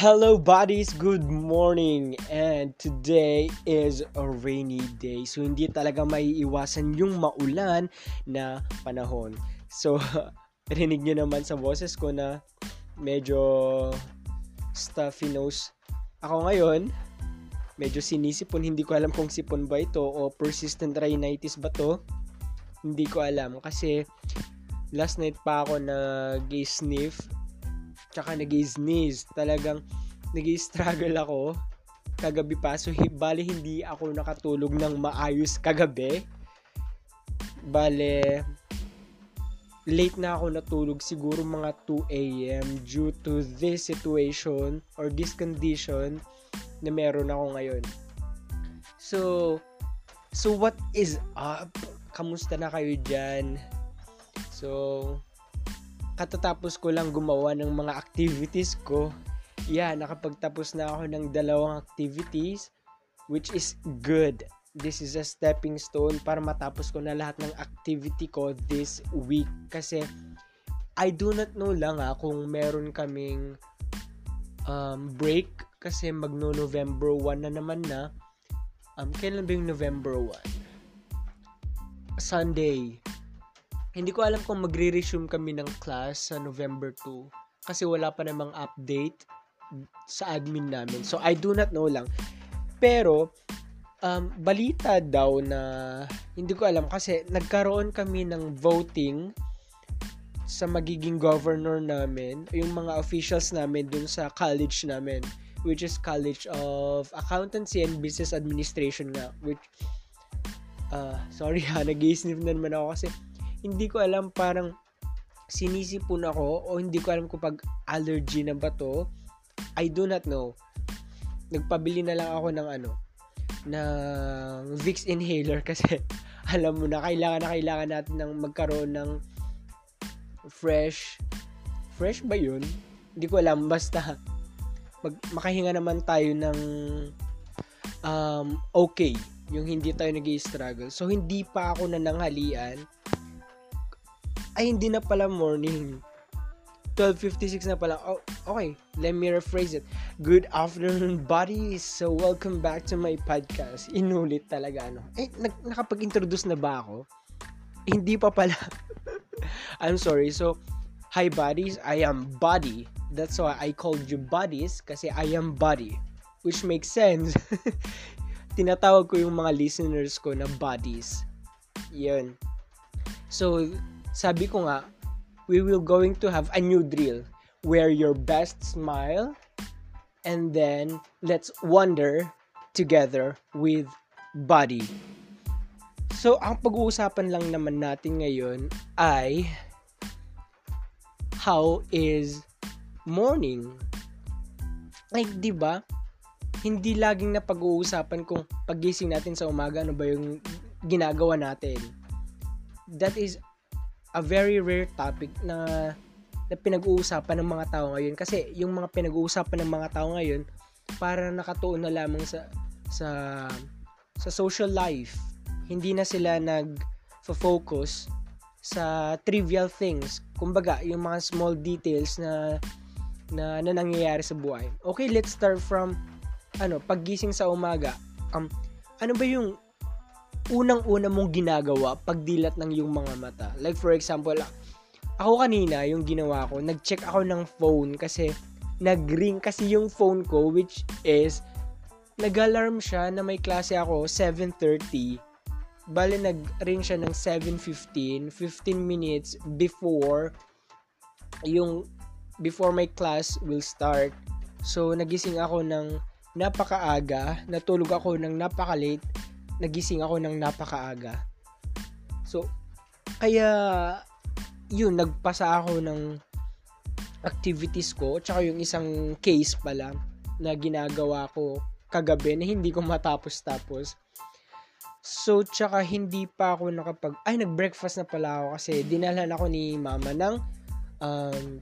Hello buddies, good morning! And today is a rainy day. So hindi talaga may iwasan yung maulan na panahon. So rinig nyo naman sa boses ko na medyo stuffy nose ako ngayon. Medyo sinisipon, hindi ko alam kung sipon ba ito o persistent rhinitis ba to. Hindi ko alam kasi last night pa ako nag-sniff tsaka nag-sneeze. Talagang nag-struggle ako kagabi pa. So, bali hindi ako nakatulog ng maayos kagabi. Bale, late na ako natulog siguro mga 2 a.m. due to this situation or this condition na meron ako ngayon. So, so what is up? Kamusta na kayo dyan? So, katatapos ko lang gumawa ng mga activities ko. Yeah, nakapagtapos na ako ng dalawang activities which is good. This is a stepping stone para matapos ko na lahat ng activity ko this week. Kasi I do not know lang ha, kung meron kaming um, break kasi magno November 1 na naman na. Um, kailan ba yung November 1? Sunday hindi ko alam kung magre-resume kami ng class sa November 2 kasi wala pa namang update sa admin namin. So, I do not know lang. Pero, um, balita daw na hindi ko alam kasi nagkaroon kami ng voting sa magiging governor namin, yung mga officials namin dun sa college namin, which is College of Accountancy and Business Administration nga, which, uh, sorry ha, nag-i-sniff na naman ako kasi hindi ko alam parang sinisipon ako o hindi ko alam kung pag allergy na ba to. I do not know. Nagpabili na lang ako ng ano, ng Vicks inhaler kasi alam mo na kailangan na kailangan natin ng magkaroon ng fresh fresh ba yun? Hindi ko alam basta mag, makahinga naman tayo ng um, okay yung hindi tayo nag struggle so hindi pa ako nananghalian ay hindi na pala morning 12.56 na pala. Oh, okay, let me rephrase it. Good afternoon, buddies. So, welcome back to my podcast. Inulit talaga, ano. Eh, nag- nakapag-introduce na ba ako? Eh, hindi pa pala. I'm sorry. So, hi, buddies. I am Buddy. That's why I called you buddies kasi I am Buddy. Which makes sense. Tinatawag ko yung mga listeners ko na buddies. Yun. So, sabi ko nga, we will going to have a new drill. Wear your best smile and then let's wonder together with body. So, ang pag-uusapan lang naman natin ngayon ay how is morning? Ay, di ba? Hindi laging na pag-uusapan kung pagising natin sa umaga ano ba yung ginagawa natin. That is a very rare topic na na pinag-uusapan ng mga tao ngayon. Kasi yung mga pinag-uusapan ng mga tao ngayon para nakatuon na lamang sa sa sa social life. Hindi na sila nag focus sa trivial things. Kumbaga yung mga small details na na, na nangyayari sa buhay. Okay let's start from ano paggising sa umaga. Um ano ba yung unang-una mong ginagawa pag dilat ng yung mga mata? Like for example, ako kanina, yung ginawa ko, nag-check ako ng phone kasi nag-ring kasi yung phone ko which is nag-alarm siya na may klase ako 7.30 bale nag-ring siya ng 7.15 15 minutes before yung before my class will start so nagising ako ng napakaaga natulog ako ng napaka-late nagising ako ng napakaaga. So, kaya, yun, nagpasa ako ng activities ko, tsaka yung isang case pala na ginagawa ko kagabi na hindi ko matapos-tapos. So, tsaka hindi pa ako nakapag... Ay, nag-breakfast na pala ako kasi dinalhan ako ni mama ng um,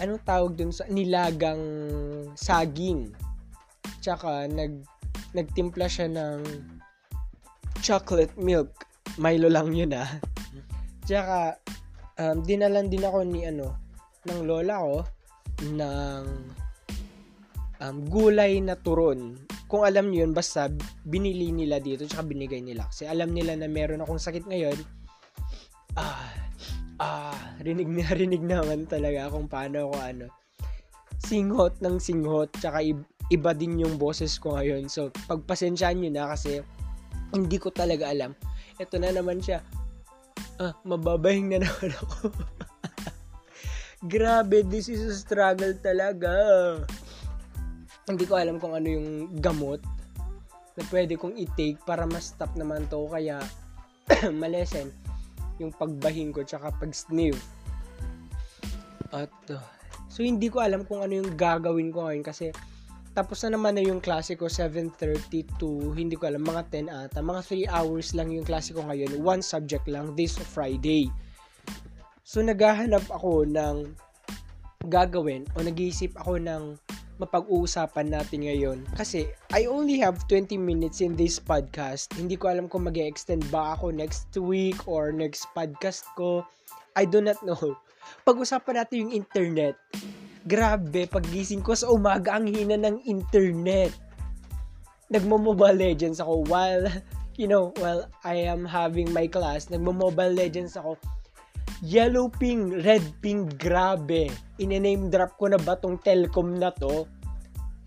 anong tawag dun sa nilagang saging. Tsaka nag nagtimpla siya ng chocolate milk. Milo lang yun ah. Tsaka, um, dinalan din ako ni ano, ng lola ko, ng um, gulay na turon. Kung alam niyo yun, basta binili nila dito tsaka binigay nila. Kasi alam nila na meron akong sakit ngayon. Ah, ah, rinig na rinig naman talaga kung paano ako ano. Singhot ng singhot tsaka iba din yung boses ko ngayon. So, pagpasensyaan nyo na kasi hindi ko talaga alam. Ito na naman siya. Ah, mababahing na naman ako. Grabe, this is a struggle talaga hindi ko alam kung ano yung gamot na pwede kong i-take para ma-stop naman to kaya malesen yung pagbahing ko tsaka pag-sniff. At uh, so hindi ko alam kung ano yung gagawin ko ngayon kasi tapos na naman na yung klase ko 7.30 to hindi ko alam mga 10 ata mga 3 hours lang yung klase ngayon one subject lang this Friday so naghahanap ako ng gagawin o nag-iisip ako ng mapag-uusapan natin ngayon. Kasi I only have 20 minutes in this podcast. Hindi ko alam kung mag extend ba ako next week or next podcast ko. I do not know. Pag-usapan natin yung internet. Grabe, pagising ko sa umaga ang hina ng internet. Nagmo-mobile legends ako while, you know, while I am having my class, nagmo-mobile legends ako Yellow ping, red ping, grabe. Ine-name drop ko na ba tong Telcom na to?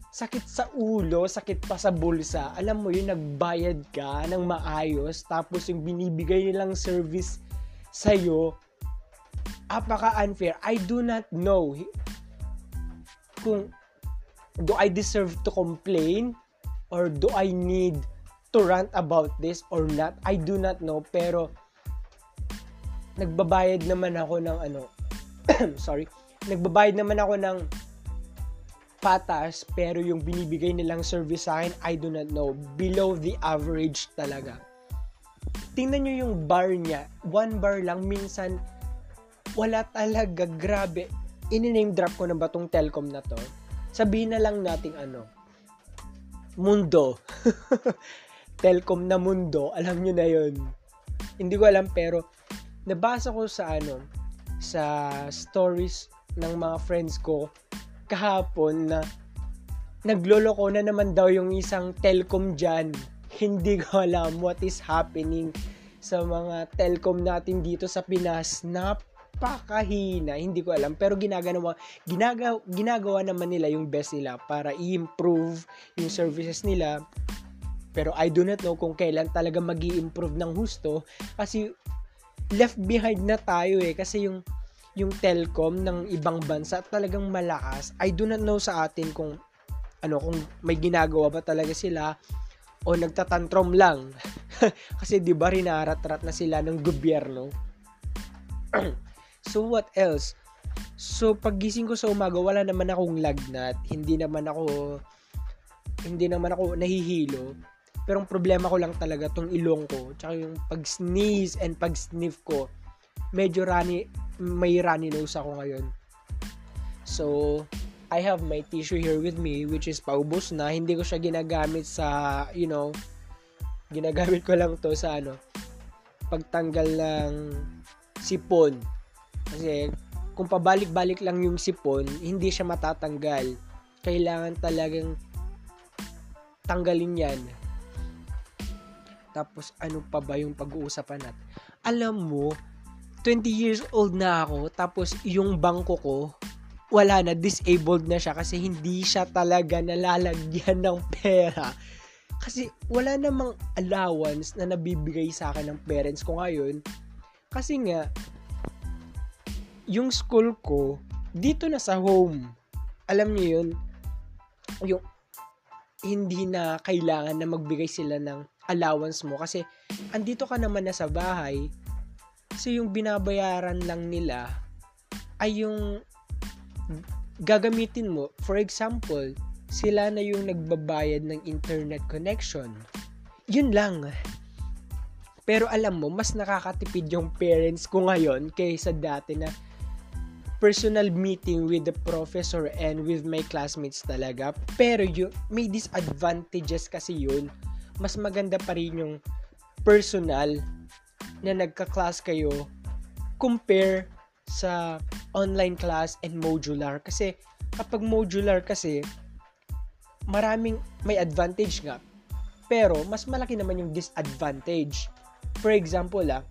Sakit sa ulo, sakit pa sa bulsa. Alam mo yun, nagbayad ka ng maayos, tapos yung binibigay nilang service sa'yo, apaka-unfair. I do not know kung do I deserve to complain or do I need to rant about this or not. I do not know, pero nagbabayad naman ako ng ano, sorry, nagbabayad naman ako ng patas, pero yung binibigay nilang service sa akin, I do not know. Below the average talaga. Tingnan nyo yung bar niya. One bar lang, minsan, wala talaga, grabe. Ini-name drop ko na ba tong Telcom na to? Sabihin na lang nating ano, mundo. Telcom na mundo, alam nyo na yun. Hindi ko alam, pero nabasa ko sa ano, sa stories ng mga friends ko kahapon na nagloloko na naman daw yung isang telcom dyan. Hindi ko alam what is happening sa mga telcom natin dito sa Pinas. Napakahina. Hindi ko alam. Pero ginagawa, ginagawa, ginagawa naman nila yung best nila para i-improve yung services nila. Pero I do not know kung kailan talaga mag improve ng husto. Kasi left behind na tayo eh kasi yung yung telcom ng ibang bansa talagang malakas. I do not know sa atin kung ano kung may ginagawa ba talaga sila o nagtatantrom lang. kasi 'di ba rinarat-rat na sila ng gobyerno. so what else? So pagising ko sa umaga wala naman akong lagnat, hindi naman ako hindi naman ako nahihilo. Pero ang problema ko lang talaga tong ilong ko, tsaka yung pag-sneeze and pag-sniff ko, medyo runny, may runny nose ako ngayon. So, I have my tissue here with me, which is paubos na. Hindi ko siya ginagamit sa, you know, ginagamit ko lang to sa ano, pagtanggal ng sipon. Kasi, kung pabalik-balik lang yung sipon, hindi siya matatanggal. Kailangan talagang tanggalin yan tapos ano pa ba yung pag-uusapan natin? Alam mo, 20 years old na ako, tapos yung bangko ko, wala na, disabled na siya kasi hindi siya talaga nalalagyan ng pera. Kasi wala namang allowance na nabibigay sa akin ng parents ko ngayon. Kasi nga, yung school ko, dito na sa home. Alam niyo yun, yung hindi na kailangan na magbigay sila ng allowance mo kasi andito ka naman na sa bahay. So yung binabayaran lang nila ay yung gagamitin mo. For example sila na yung nagbabayad ng internet connection. Yun lang. Pero alam mo mas nakakatipid yung parents ko ngayon kaysa dati na personal meeting with the professor and with my classmates talaga pero yun, may disadvantages kasi yun mas maganda pa rin yung personal na nagka-class kayo compare sa online class and modular. Kasi kapag modular kasi, maraming may advantage nga. Pero mas malaki naman yung disadvantage. For example, ah,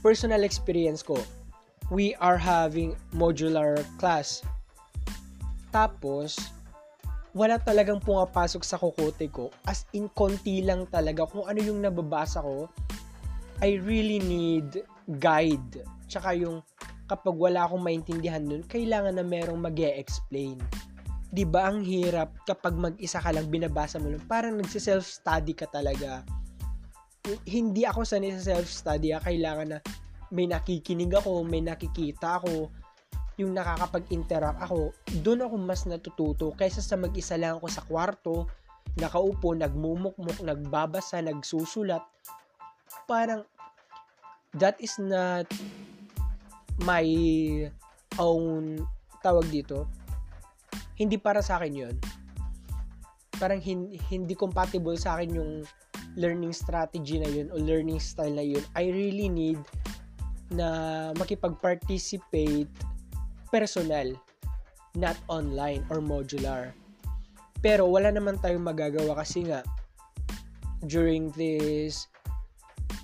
personal experience ko, we are having modular class. Tapos, wala talagang pumapasok sa kokote ko. As in, konti lang talaga. Kung ano yung nababasa ko, I really need guide. Tsaka yung kapag wala akong maintindihan nun, kailangan na merong mag explain Di ba ang hirap kapag mag-isa ka lang binabasa mo lang, parang nagsi-self-study ka talaga. Hindi ako sanay sa self-study, ah. kailangan na may nakikinig ako, may nakikita ako, yung nakakapag-interact ako, doon ako mas natututo kaysa sa mag-isa lang ako sa kwarto, nakaupo, nagmumukmuk, nagbabasa, nagsusulat. Parang, that is not my own, tawag dito, hindi para sa akin yon Parang hin- hindi compatible sa akin yung learning strategy na yun o learning style na yun. I really need na makipag-participate personal, not online or modular. Pero wala naman tayong magagawa kasi nga during this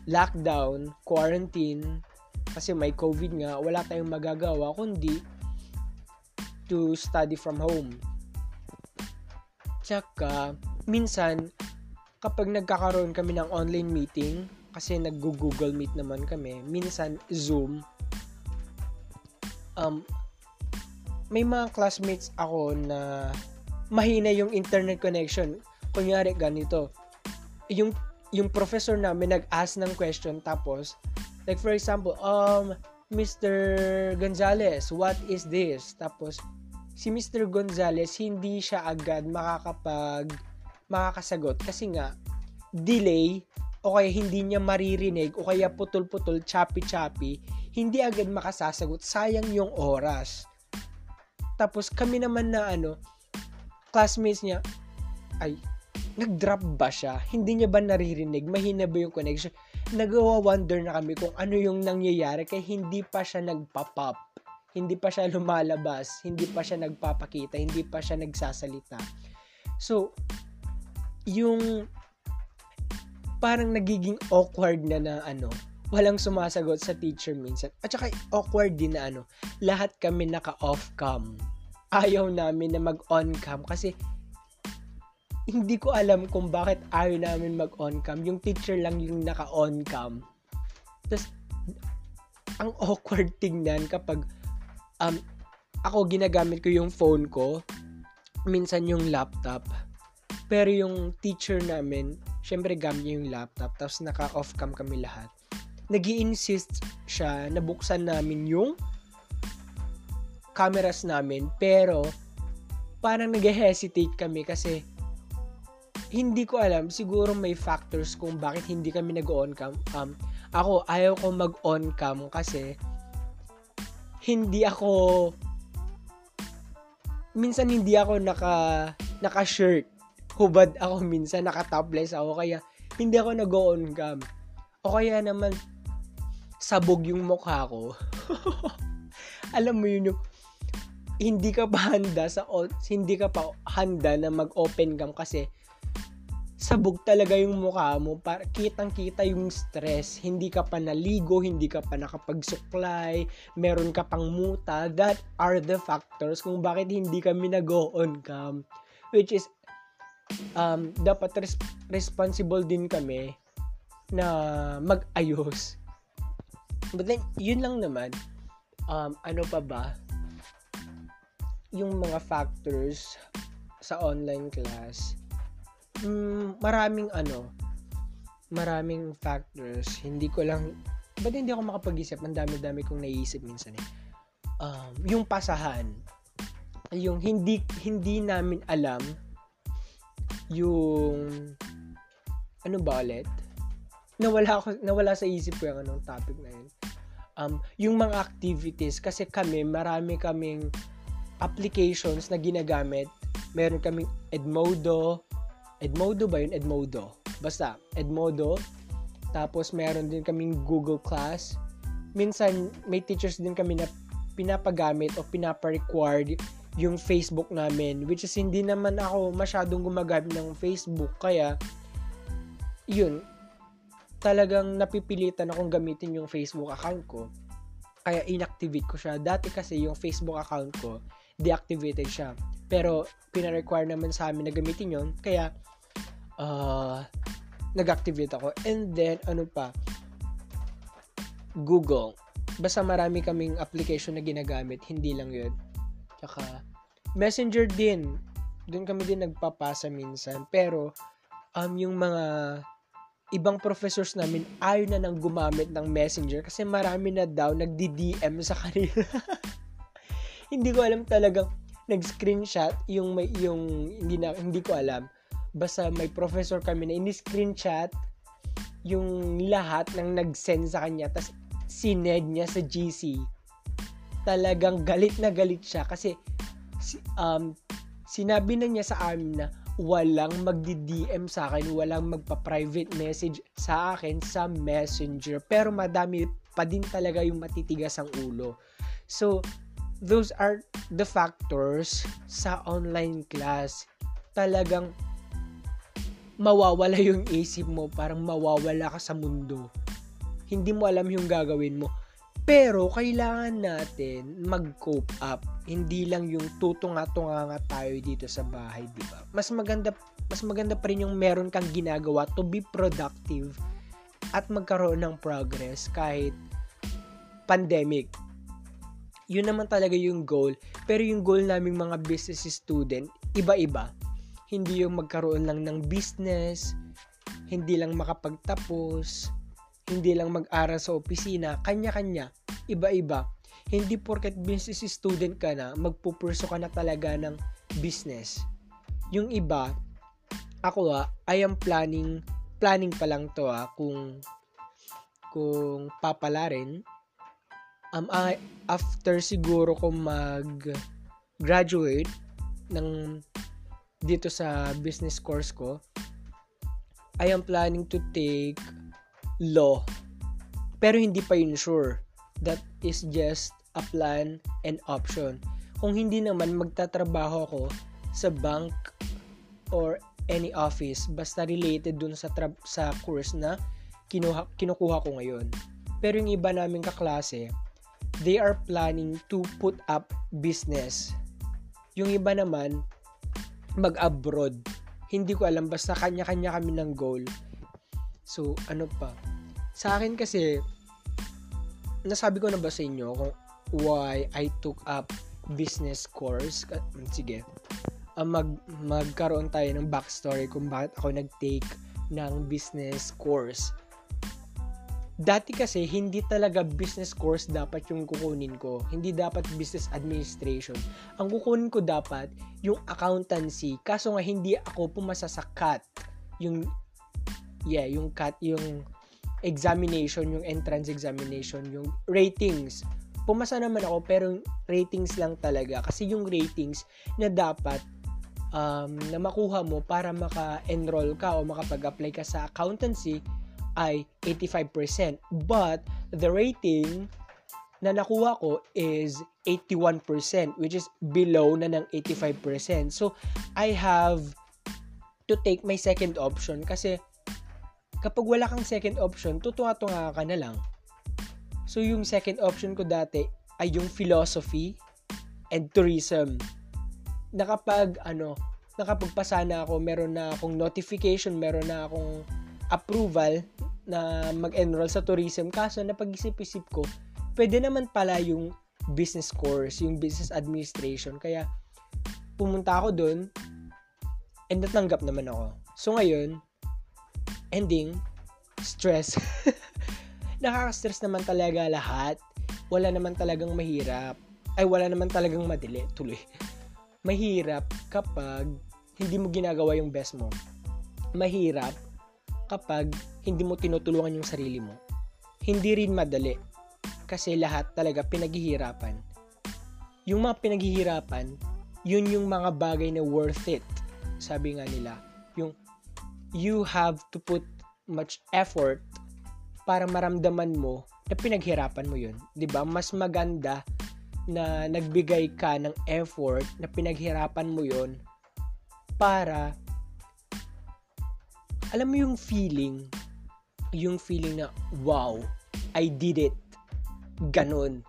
lockdown, quarantine, kasi may COVID nga, wala tayong magagawa kundi to study from home. Tsaka, minsan, kapag nagkakaroon kami ng online meeting, kasi nag-Google Meet naman kami, minsan Zoom, um, may mga classmates ako na mahina yung internet connection. Kunyari, ganito. Yung, yung professor namin nag-ask ng question tapos, like for example, um, Mr. Gonzales, what is this? Tapos, si Mr. Gonzales, hindi siya agad makakapag makakasagot kasi nga, delay o kaya hindi niya maririnig o kaya putol-putol, choppy-choppy, hindi agad makasasagot. Sayang yung oras. Tapos kami naman na ano, classmates niya, ay, nag-drop ba siya? Hindi niya ba naririnig? Mahina ba yung connection? Nagawa-wonder na kami kung ano yung nangyayari kaya hindi pa siya nagpa-pop. Hindi pa siya lumalabas. Hindi pa siya nagpapakita. Hindi pa siya nagsasalita. So, yung parang nagiging awkward na na ano, walang sumasagot sa teacher minsan. At saka awkward din na ano, lahat kami naka-off cam. Ayaw namin na mag-on cam kasi hindi ko alam kung bakit ayaw namin mag-on cam. Yung teacher lang yung naka-on cam. Tapos, ang awkward tingnan kapag um, ako ginagamit ko yung phone ko, minsan yung laptop. Pero yung teacher namin, syempre gamit niya yung laptop, tapos naka-off cam kami lahat. Nag insist siya na buksan namin yung cameras namin pero parang nag-hesitate kami kasi hindi ko alam siguro may factors kung bakit hindi kami nag-on cam um, ako ayaw ko mag-on cam kasi hindi ako minsan hindi ako naka naka shirt hubad ako minsan naka topless ako kaya hindi ako nag-on cam o kaya naman sabog yung mukha ko. Alam mo yun yung hindi ka pa handa sa hindi ka pa handa na mag-open cam kasi sabog talaga yung mukha mo para kitang-kita yung stress. Hindi ka pa naligo, hindi ka pa nakapagsuklay, meron ka pang muta. That are the factors kung bakit hindi kami nag-on cam. Which is um, dapat res- responsible din kami na mag-ayos But then, yun lang naman. Um, ano pa ba? Yung mga factors sa online class. Mm, maraming ano, maraming factors. Hindi ko lang, ba't hindi ako makapag-isip? Ang dami-dami kong naiisip minsan eh. Um, yung pasahan. Yung hindi, hindi namin alam yung ano ba ulit? Nawala, ako, nawala sa isip ko yung anong topic na yun. Um, yung mga activities kasi kami marami kaming applications na ginagamit. Meron kaming Edmodo. Edmodo ba yun? Edmodo. Basta Edmodo. Tapos meron din kaming Google Class. Minsan may teachers din kami na pinapagamit o pinapa-required yung Facebook namin which is hindi naman ako masyadong gumagamit ng Facebook. Kaya yun talagang napipilitan akong gamitin yung Facebook account ko. Kaya inactivate ko siya. Dati kasi yung Facebook account ko deactivated siya. Pero pina-require naman sa amin na gamitin yon kaya uh, nag-activate ako. And then ano pa? Google. Basta marami kaming application na ginagamit. Hindi lang yun tsaka Messenger din. Doon kami din nagpapasa minsan. Pero, um, yung mga ibang professors namin ayaw na nang gumamit ng messenger kasi marami na daw nagdi-DM sa kanila. hindi ko alam talagang nag-screenshot yung may yung hindi na hindi ko alam. Basta may professor kami na ini-screenshot yung lahat ng nag-send sa kanya tas sined niya sa GC. Talagang galit na galit siya kasi um, sinabi na niya sa amin na walang magdi-DM sa akin, walang magpa-private message sa akin sa messenger. Pero madami pa din talaga yung matitigas ang ulo. So, those are the factors sa online class. Talagang mawawala yung isip mo, parang mawawala ka sa mundo. Hindi mo alam yung gagawin mo. Pero kailangan natin mag-cope up. Hindi lang yung tutunga-tunga nga tayo dito sa bahay, di ba? Mas maganda mas maganda pa rin yung meron kang ginagawa to be productive at magkaroon ng progress kahit pandemic. Yun naman talaga yung goal. Pero yung goal naming mga business student, iba-iba. Hindi yung magkaroon lang ng business, hindi lang makapagtapos, hindi lang mag-aral sa opisina, kanya-kanya, iba-iba. Hindi porket business student ka na, magpupurso ka na talaga ng business. Yung iba, ako ah, I am planning, planning pa lang to ah, kung, kung papalarin, um, I, after siguro ko mag-graduate ng dito sa business course ko, I am planning to take law. Pero hindi pa yun sure. That is just a plan and option. Kung hindi naman magtatrabaho ako sa bank or any office basta related dun sa tra- sa course na kinuha, kinukuha ko ngayon. Pero yung iba naming kaklase, they are planning to put up business. Yung iba naman, mag-abroad. Hindi ko alam, basta kanya-kanya kami ng goal. So, ano pa? Sa akin kasi, nasabi ko na ba sa inyo kung why I took up business course? Sige. Uh, mag, magkaroon tayo ng backstory kung bakit ako nag-take ng business course. Dati kasi, hindi talaga business course dapat yung kukunin ko. Hindi dapat business administration. Ang kukunin ko dapat yung accountancy. Kaso nga, hindi ako pumasa. Yung, yeah, yung CAT, yung examination, yung entrance examination, yung ratings. Pumasa naman ako pero ratings lang talaga kasi yung ratings na dapat um, na makuha mo para maka-enroll ka o makapag-apply ka sa accountancy ay 85%. But the rating na nakuha ko is 81% which is below na ng 85%. So I have to take my second option kasi kapag wala kang second option, tutunga-tunga ka na lang. So, yung second option ko dati ay yung philosophy and tourism. Nakapag, ano, nakapagpasa na ako, meron na akong notification, meron na akong approval na mag-enroll sa tourism. Kaso, napag-isip-isip ko, pwede naman pala yung business course, yung business administration. Kaya, pumunta ako dun, and natanggap naman ako. So, ngayon, ending, stress. Nakaka-stress naman talaga lahat. Wala naman talagang mahirap. Ay, wala naman talagang madali. Tuloy. Mahirap kapag hindi mo ginagawa yung best mo. Mahirap kapag hindi mo tinutulungan yung sarili mo. Hindi rin madali. Kasi lahat talaga pinaghihirapan. Yung mga pinaghihirapan, yun yung mga bagay na worth it. Sabi nga nila, you have to put much effort para maramdaman mo na pinaghirapan mo yun. ba? Mas maganda na nagbigay ka ng effort na pinaghirapan mo yon para alam mo yung feeling yung feeling na wow I did it. Ganon.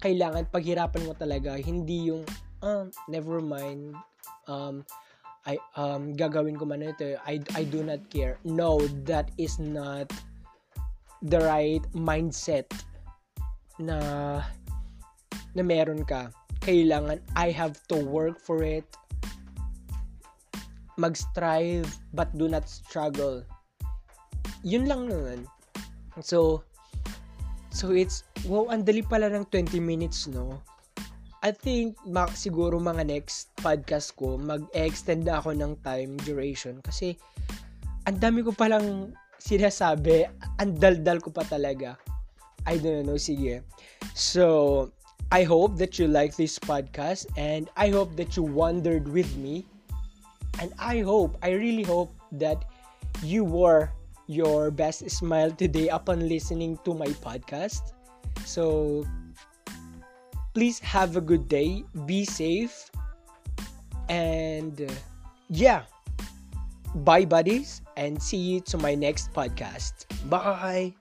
Kailangan paghirapan mo talaga hindi yung ah, never mind. Um I um gagawin ko man ito I I do not care no that is not the right mindset na na meron ka. Kailangan I have to work for it. Mag-strive but do not struggle. Yun lang naman. So, so it's, wow, ang dali pala ng 20 minutes, no? I think, mak, siguro mga next podcast ko, mag-extend ako ng time duration kasi ang dami ko palang sinasabi, ang daldal ko pa talaga. I don't know, sige. So, I hope that you like this podcast and I hope that you wondered with me. And I hope, I really hope that you wore your best smile today upon listening to my podcast. So, please have a good day, be safe, and uh, yeah, bye, buddies, and see you to my next podcast. Bye.